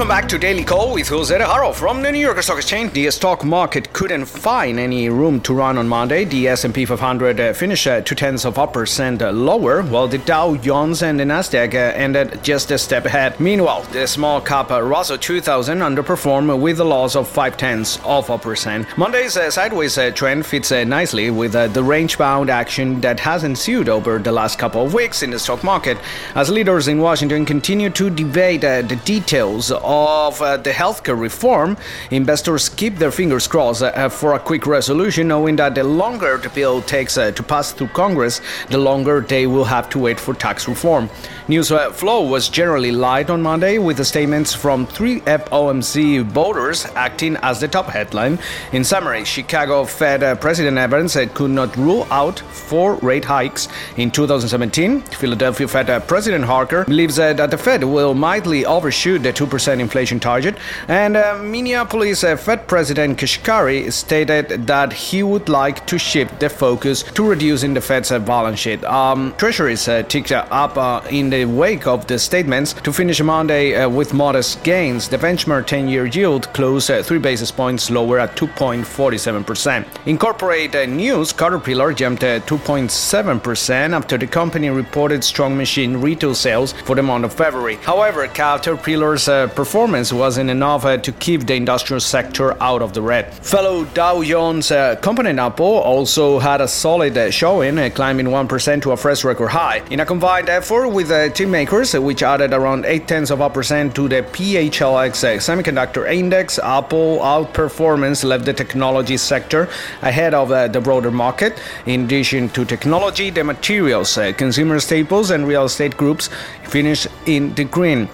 Welcome back to Daily Call with Jose Haro from the New York Stock Exchange. The stock market couldn't find any room to run on Monday. The S&P 500 uh, finished uh, two tenths of a percent uh, lower, while the Dow Jones and the Nasdaq uh, ended just a step ahead. Meanwhile, the small cap uh, Russell 2000 underperformed with a loss of five tenths of a percent. Monday's uh, sideways trend fits nicely with the range-bound action that has ensued over the last couple of weeks in the stock market, as leaders in Washington continue to debate the details of uh, the healthcare reform, investors keep their fingers crossed uh, for a quick resolution, knowing that the longer the bill takes uh, to pass through Congress, the longer they will have to wait for tax reform. News uh, flow was generally light on Monday, with the statements from three FOMC voters acting as the top headline. In summary, Chicago Fed uh, President Evans could not rule out four rate hikes in 2017. Philadelphia Fed uh, President Harker believes that the Fed will mildly overshoot the 2% inflation target. And uh, Minneapolis uh, Fed President Kashkari stated that he would like to shift the focus to reducing the Fed's uh, balance sheet. Um, treasuries uh, ticked up uh, in the wake of the statements to finish Monday uh, with modest gains. The benchmark 10 year yield closed three basis points lower at 2.47%. In corporate news, Caterpillar jumped 2.7% after the company reported strong machine retail sales for the month of February. However, Caterpillar's performance wasn't enough uh, to keep the industrial sector out of the red. Fellow Dow Jones uh, component Apple also had a solid uh, showing, climbing 1% to a fresh record high. In a combined effort with team makers, which added around 8 tenths of a percent to the PHLX semiconductor index, Apple outperformance left the technology sector ahead of the broader market. In addition to technology, the materials, consumer staples, and real estate groups finished in the green.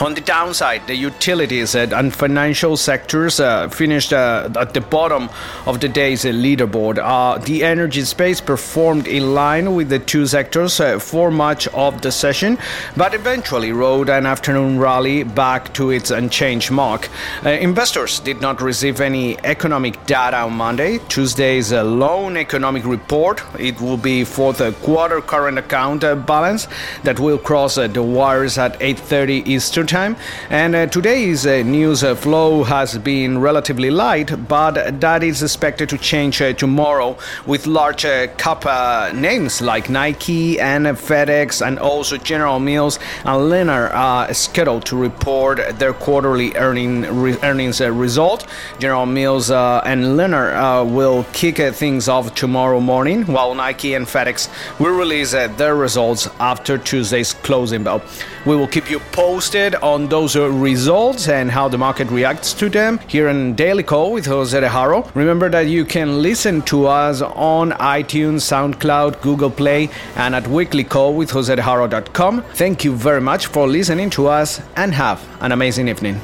On the downside, the utilities and financial sectors uh, finished uh, at the bottom of the day's leaderboard. Uh, the energy space performed in line with the two sectors uh, for much of the session, but eventually rode an afternoon rally back to its unchanged mark. Uh, investors did not receive any economic data on Monday. Tuesday's uh, lone economic report. It will be for the quarter current account balance that will cross the wires at 8:30 Eastern time. And uh, today's uh, news uh, flow has been relatively light, but that is expected to change tomorrow with large uh, names like Nike and FedEx and also General Mills and Lennar scheduled to report their quarterly earning re- earnings result. General Mills and Lennar will kick things off tomorrow morning, while Nike and FedEx will release their results after Tuesday's closing bell. We will keep you posted on those results and how the market reacts to them here in Daily Call with Jose de Haro. Remember that you can listen to us on iTunes, SoundCloud, Google Play, and at weeklycallwithjosedeharo.com. Thank you very much for listening to us and have an amazing evening.